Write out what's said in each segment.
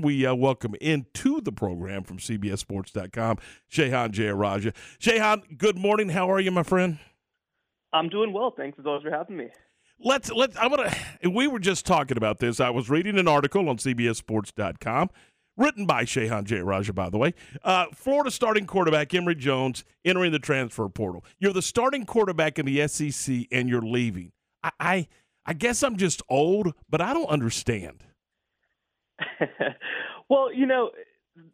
We uh, welcome into the program from CBSSports.com, Shehan Jeyarajah. Shehan, good morning. How are you, my friend? I'm doing well. Thanks as always for having me. Let's let's. I'm gonna. We were just talking about this. I was reading an article on CBSSports.com, written by Shehan Jeyarajah, by the way. Uh, Florida starting quarterback Emory Jones entering the transfer portal. You're the starting quarterback in the SEC, and you're leaving. I, I, I guess I'm just old, but I don't understand. well, you know,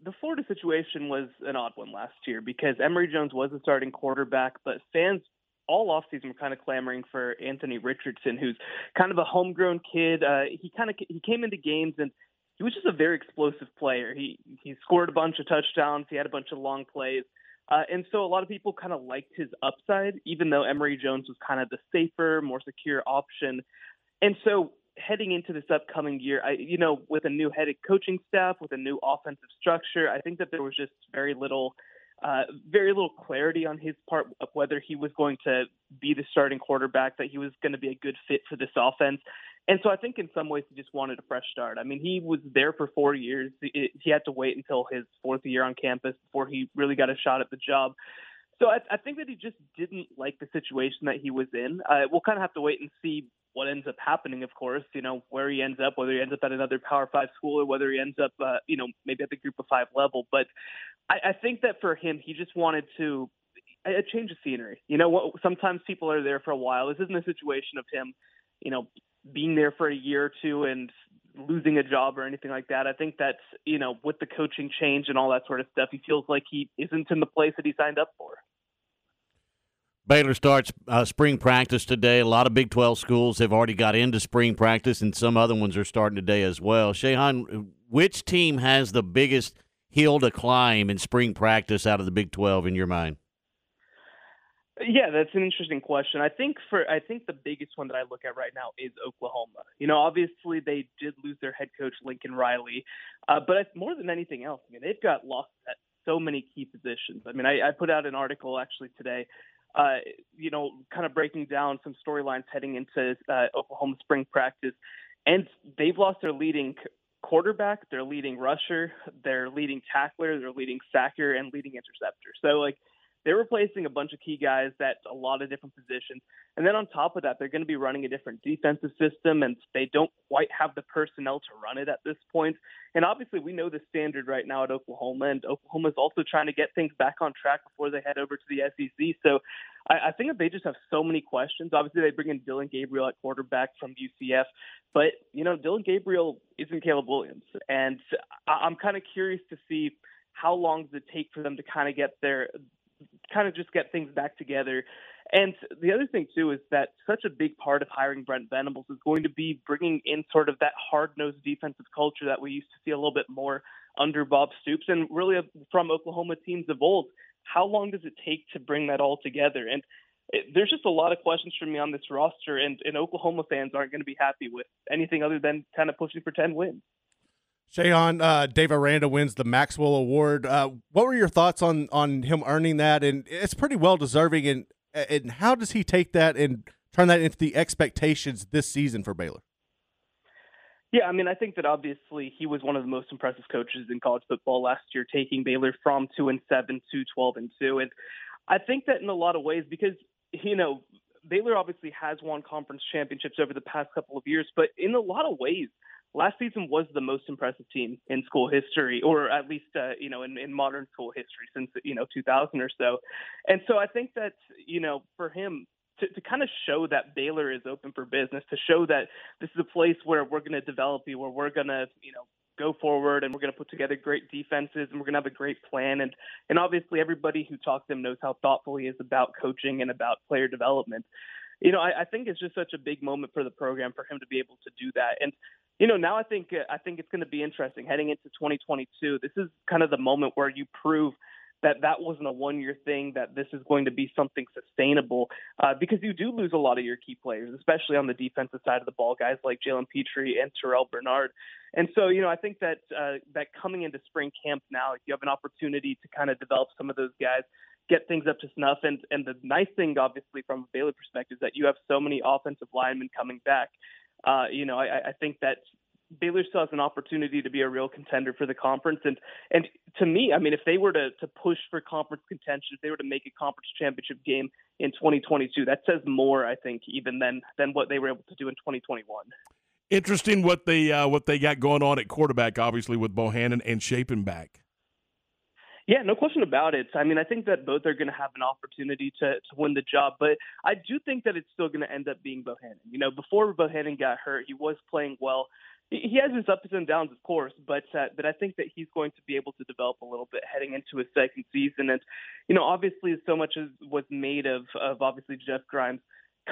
the Florida situation was an odd one last year because Emory Jones was the starting quarterback, but fans all offseason were kind of clamoring for Anthony Richardson, who's kind of a homegrown kid. Uh, he kind of he came into games and he was just a very explosive player. He he scored a bunch of touchdowns. He had a bunch of long plays. Uh, and so a lot of people kind of liked his upside, even though Emory Jones was kind of the safer, more secure option. And so heading into this upcoming year, I, you know, with a new head coaching staff, with a new offensive structure, I think that there was just very little, uh, very little clarity on his part of whether he was going to be the starting quarterback, that he was going to be a good fit for this offense. And so I think in some ways he just wanted a fresh start. I mean, he was there for four years. He had to wait until his fourth year on campus before he really got a shot at the job. So I, I think that he just didn't like the situation that he was in. Uh, we'll kind of have to wait and see what ends up happening, of course, you know, where he ends up, whether he ends up at another Power Five school or whether he ends up, uh, you know, maybe at the Group of Five level. But I, I think that for him, he just wanted to a change of scenery. You know, what, sometimes people are there for a while. This isn't a situation of him, you know, being there for a year or two and losing a job or anything like that. I think that's, you know, with the coaching change and all that sort of stuff, he feels like he isn't in the place that he signed up for. Baylor starts uh, spring practice today. A lot of Big 12 schools have already got into spring practice, and some other ones are starting today as well. Shehan, which team has the biggest hill to climb in spring practice out of the Big 12 in your mind? Yeah, that's an interesting question. I think for I think the biggest one that I look at right now is Oklahoma. You know, obviously they did lose their head coach Lincoln Riley, uh, but more than anything else, I mean they've got lost at so many key positions. I mean, I, I put out an article actually today uh, you know, kind of breaking down some storylines heading into uh, Oklahoma spring practice. And they've lost their leading quarterback, their leading rusher, their leading tackler, their leading sacker, and leading interceptor. So, like, they're replacing a bunch of key guys at a lot of different positions. And then on top of that, they're going to be running a different defensive system, and they don't quite have the personnel to run it at this point. And obviously, we know the standard right now at Oklahoma, and Oklahoma is also trying to get things back on track before they head over to the SEC. So I, I think that they just have so many questions. Obviously, they bring in Dillon Gabriel at quarterback from UCF, but you know, Dillon Gabriel isn't Caleb Williams, and I, I'm kind of curious to see how long does it take for them to kind of get their kind of just get things back together. And the other thing too is that such a big part of hiring Brent Venables is going to be bringing in sort of that hard-nosed defensive culture that we used to see a little bit more under Bob Stoops and really from Oklahoma teams of old. How long does it take to bring that all together? And it, there's just a lot of questions for me on this roster, and, and Oklahoma fans aren't going to be happy with anything other than kind of pushing for 10 wins. Shehan, uh, Dave Aranda wins the Maxwell Award. Uh, what were your thoughts on on him earning that? And it's pretty well deserving. And and how does he take that and turn that into the expectations this season for Baylor? Yeah, I mean, I think that obviously he was one of the most impressive coaches in college football last year, taking Baylor from two and seven to twelve and two. And I think that in a lot of ways, because you know Baylor obviously has won conference championships over the past couple of years, but in a lot of ways last season was the most impressive team in school history, or at least uh, you know in, in modern school history since you know 2000 or so. And so I think that you know for him to, to kind of show that Baylor is open for business, to show that this is a place where we're going to develop you, where we're going to you know go forward and we're going to put together great defenses and we're going to have a great plan and and obviously everybody who talks to him knows how thoughtful he is about coaching and about player development you know, I, I think it's just such a big moment for the program for him to be able to do that. And you know, now I think uh, I think it's going to be interesting heading into 2022. This is kind of the moment where you prove that that wasn't a one-year thing. That this is going to be something sustainable uh, because you do lose a lot of your key players, especially on the defensive side of the ball, guys like Jalen Pitre and Terrell Bernard. And so, you know, I think that uh, that coming into spring camp now, you have an opportunity to kind of develop some of those guys get things up to snuff. And and the nice thing, obviously, from a Baylor perspective, is that you have so many offensive linemen coming back uh, you know, I, I think that Baylor still has an opportunity to be a real contender for the conference. And and to me, I mean, if they were to to push for conference contention, if they were to make a conference championship game in 2022, that says more, I think, even than than what they were able to do in 2021. Interesting what they uh, what they got going on at quarterback, obviously with Bohanon and Shapen back. Yeah, no question about it. I mean, I think that both are going to have an opportunity to, to win the job, but I do think that it's still going to end up being Bohanon. You know, before Bohanon got hurt, he was playing well. He has his ups and downs, of course, but uh, but I think that he's going to be able to develop a little bit heading into his second season. And you know, obviously, so much as was made of of obviously Jeff Grimes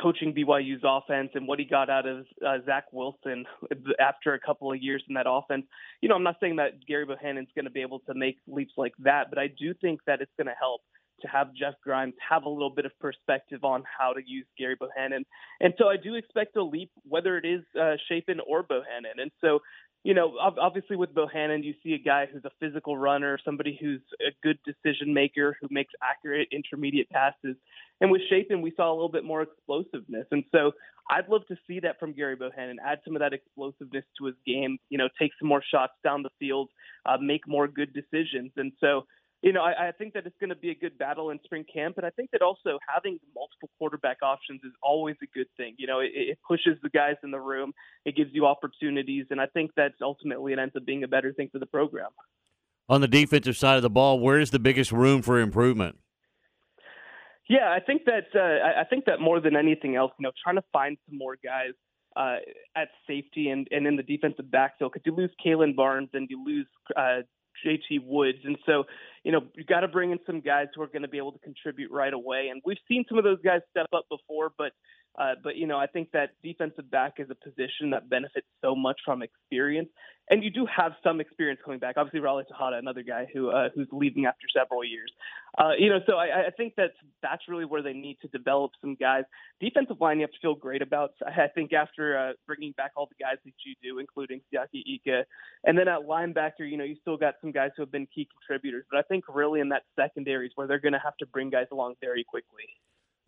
coaching BYU's offense and what he got out of uh, Zach Wilson after a couple of years in that offense. You know, I'm not saying that Gary Bohanon's going to be able to make leaps like that, but I do think that it's going to help to have Jeff Grimes have a little bit of perspective on how to use Gary Bohanon. And so I do expect a leap, whether it is uh, Shapen or Bohanon. And so you know, obviously with Bohanon, you see a guy who's a physical runner, somebody who's a good decision maker, who makes accurate intermediate passes. And with Shapen, we saw a little bit more explosiveness. And so I'd love to see that from Gary Bohanon, add some of that explosiveness to his game, you know, take some more shots down the field, uh, make more good decisions. And so you know, I, I think that it's going to be a good battle in spring camp, and I think that also having multiple quarterback options is always a good thing. You know, it, it pushes the guys in the room, it gives you opportunities, and I think that's ultimately it ends up being a better thing for the program. On the defensive side of the ball, where is the biggest room for improvement? Yeah, I think that uh, I think that more than anything else, you know, trying to find some more guys uh, at safety and, and in the defensive backfield. Because you lose Kalon Barnes and you lose uh, JT Woods. And so, you know, you've got to bring in some guys who are going to be able to contribute right away. And we've seen some of those guys step up before, but uh, but you know, I think that defensive back is a position that benefits so much from experience, and you do have some experience coming back. Obviously, Raleigh Texada, another guy who uh, who's leaving after several years. Uh, you know, so I, I think that that's really where they need to develop some guys. Defensive line, you have to feel great about. I think after uh, bringing back all the guys that you do, including Siaki Ika, and then at linebacker, you know, you still got some guys who have been key contributors. But I think really in that secondary is where they're going to have to bring guys along very quickly.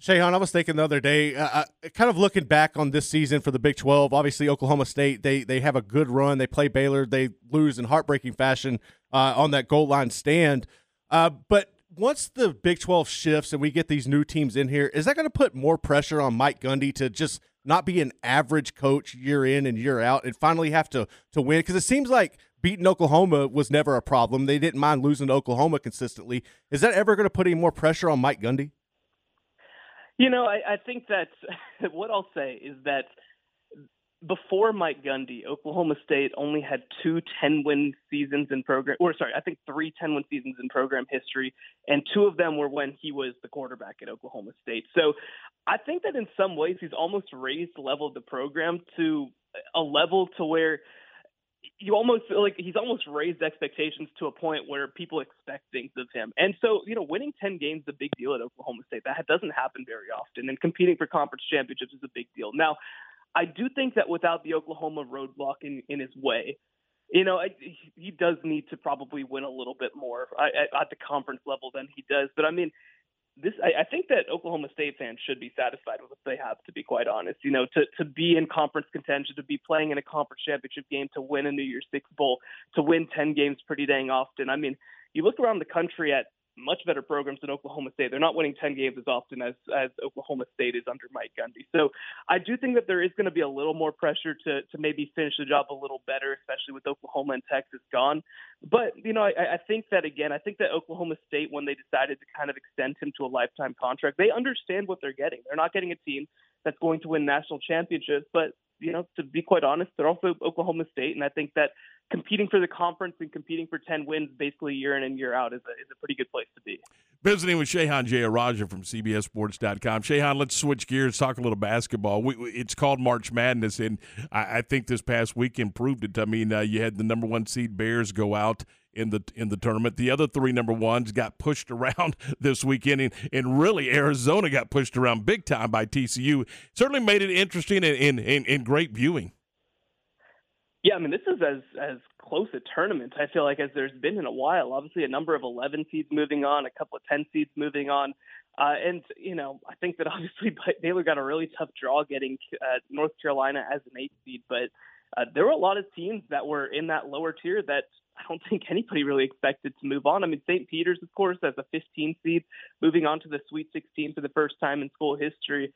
Shehan, I was thinking the other day, uh, uh, kind of looking back on this season for the Big 12. Obviously, Oklahoma State they they have a good run. They play Baylor, they lose in heartbreaking fashion uh, on that goal line stand. Uh, but once the Big 12 shifts and we get these new teams in here, is that going to put more pressure on Mike Gundy to just not be an average coach year in and year out and finally have to to win? Because it seems like beating Oklahoma was never a problem. They didn't mind losing to Oklahoma consistently. Is that ever going to put any more pressure on Mike Gundy? You know, I, I think that what I'll say is that before Mike Gundy, Oklahoma State only had two 10 win seasons in program, or sorry, I think three 10 win seasons in program history, and two of them were when he was the quarterback at Oklahoma State. So I think that in some ways he's almost raised the level of the program to a level to where you almost feel like he's almost raised expectations to a point where people expect things of him. And so, you know, winning 10 games is a big deal at Oklahoma State. That doesn't happen very often. And competing for conference championships is a big deal. Now, I do think that without the Oklahoma roadblock in, in his way, you know, I, he does need to probably win a little bit more uh, at, at the conference level than he does. But I mean, this I, I think that Oklahoma State fans should be satisfied with what they have. To be quite honest, you know, to to be in conference contention, to be playing in a conference championship game, to win a New Year's Six bowl, to win ten games pretty dang often. I mean, you look around the country at much better programs than Oklahoma State. They're not winning 10 games as often as, as Oklahoma State is under Mike Gundy. So I do think that there is going to be a little more pressure to, to maybe finish the job a little better, especially with Oklahoma and Texas gone. But, you know, I, I think that, again, I think that Oklahoma State, when they decided to kind of extend him to a lifetime contract, they understand what they're getting. They're not getting a team that's going to win national championships, but you know, to be quite honest, they're also Oklahoma State, and I think that competing for the conference and competing for 10 wins basically year in and year out is a, is a pretty good place to be. Visiting with Shehan Jeyarajah from CBSSports.com. Shehan, let's switch gears, talk a little basketball. We, it's called March Madness, and I, I, think this past weekend proved it. I mean, uh, you had the number one seed Bears go out in the in the tournament. The other three number ones got pushed around this weekend, and, and really Arizona got pushed around big time by TCU. Certainly made it interesting and, and great viewing. Yeah, I mean, this is as as close a tournament I feel like as there's been in a while. Obviously, a number of 11 seeds moving on, a couple of 10 seeds moving on, uh, and you know, I think that obviously Baylor got a really tough draw getting uh, North Carolina as an eight seed, but uh, there were a lot of teams that were in that lower tier that I don't think anybody really expected to move on. I mean, St. Peter's, of course, as a 15 seed, moving on to the Sweet 16 for the first time in school history.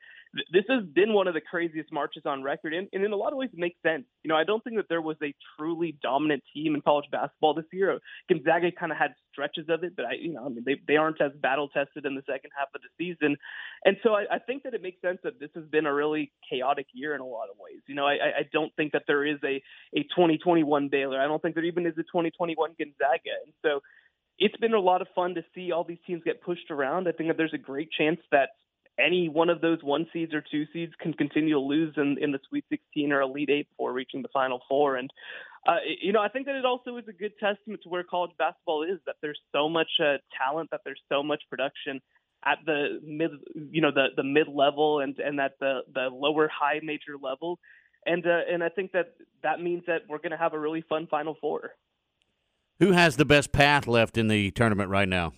This has been one of the craziest marches on record, and, and in a lot of ways, it makes sense. You know, I don't think that there was a truly dominant team in college basketball this year. Gonzaga kind of had stretches of it, but I, you know, I mean, they they aren't as battle tested in the second half of the season, and so I, I think that it makes sense that this has been a really chaotic year in a lot of ways. You know, I, I don't think that there is a a 2021 Baylor. I don't think there even is a 2021 Gonzaga, and so it's been a lot of fun to see all these teams get pushed around. I think that there's a great chance that any one of those one seeds or two seeds can continue to lose in, in the Sweet 16 or Elite Eight before reaching the Final Four. And, uh, you know, I think that it also is a good testament to where college basketball is that there's so much uh, talent, that there's so much production at the mid, you know, the, the mid level and, and at the, the lower high major level. And, uh, and I think that that means that we're going to have a really fun Final Four. Who has the best path left in the tournament right now?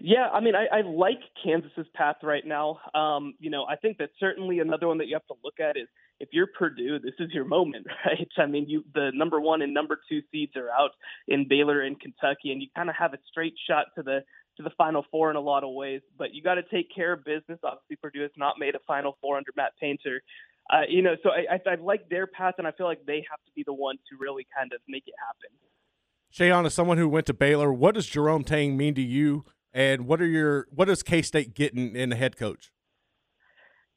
Yeah, I mean, I, I like Kansas's path right now. Um, you know, I think that certainly another one that you have to look at is if you're Purdue, this is your moment, right? I mean, you the number one and number two seeds are out in Baylor and Kentucky, and you kind of have a straight shot to the to the Final Four in a lot of ways. But you got to take care of business. Obviously, Purdue has not made a Final Four under Matt Painter. Uh, you know, so I, I, I like their path, and I feel like they have to be the ones to really kind of make it happen. Shehan, as someone who went to Baylor, what does Jerome Tang mean to you and what are your what is K State getting in the head coach?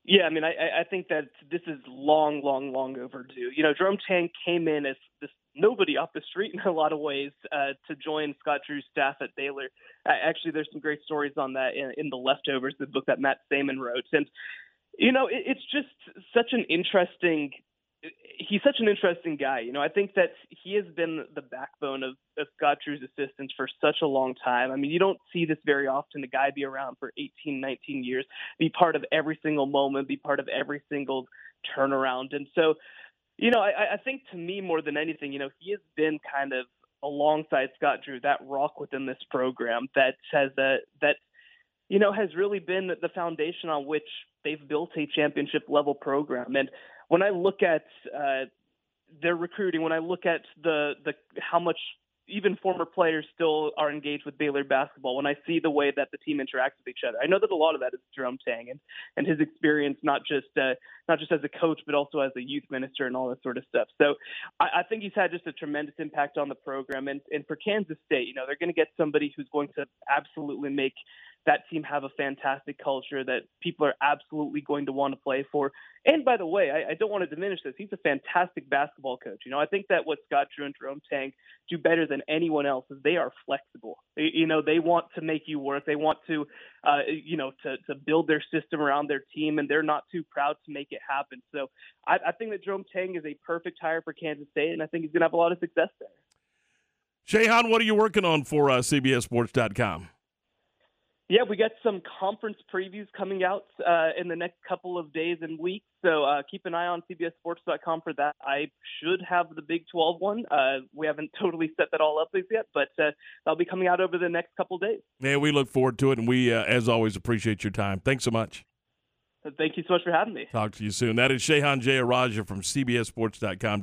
Yeah, I mean, I, I think that this is long, long, long overdue. You know, Jerome Tang came in as this nobody off the street in a lot of ways uh, to join Scott Drew's staff at Baylor. Uh, actually, there's some great stories on that in, in the Leftovers, the book that Matt Saman wrote, and you know, it, it's just such an interesting he's such an interesting guy. You know, I think that he has been the backbone of, of Scott Drew's assistants for such a long time. I mean, you don't see this very often. A guy be around for 18, 19 years, be part of every single moment, be part of every single turnaround. And so, you know, I, I think to me more than anything, you know, he has been kind of alongside Scott Drew, that rock within this program that has that that you know has really been the foundation on which they've built a championship level program. And when I look at uh, their recruiting, when I look at the the how much even former players still are engaged with Baylor basketball. When I see the way that the team interacts with each other, I know that a lot of that is Jerome Tang and, and his experience, not just uh, not just as a coach, but also as a youth minister and all that sort of stuff. So I, I think he's had just a tremendous impact on the program. And, and for Kansas State, you know, they're going to get somebody who's going to absolutely make that team have a fantastic culture that people are absolutely going to want to play for. And by the way, I, I, don't want to diminish this. He's a fantastic basketball coach. You know, I think that what Scott Drew and Jerome Tang do better than anyone else is they are flexible. You know, they want to make you work. They want to, uh, you know, to, to build their system around their team, and they're not too proud to make it happen. So I, I think that Jerome Tang is a perfect hire for Kansas State, and I think he's going to have a lot of success there. Shehan, what are you working on for uh, CBSSports.com? Yeah, we got some conference previews coming out uh, in the next couple of days and weeks. So uh, keep an eye on CBSSports.com for that. I should have the Big 12 one. Uh, we haven't totally set that all up yet, but uh, that'll be coming out over the next couple of days. Yeah, we look forward to it, and we, uh, as always, appreciate your time. Thanks so much. Thank you so much for having me. Talk to you soon. That is Shehan Jeyarajah from CBSSports.com.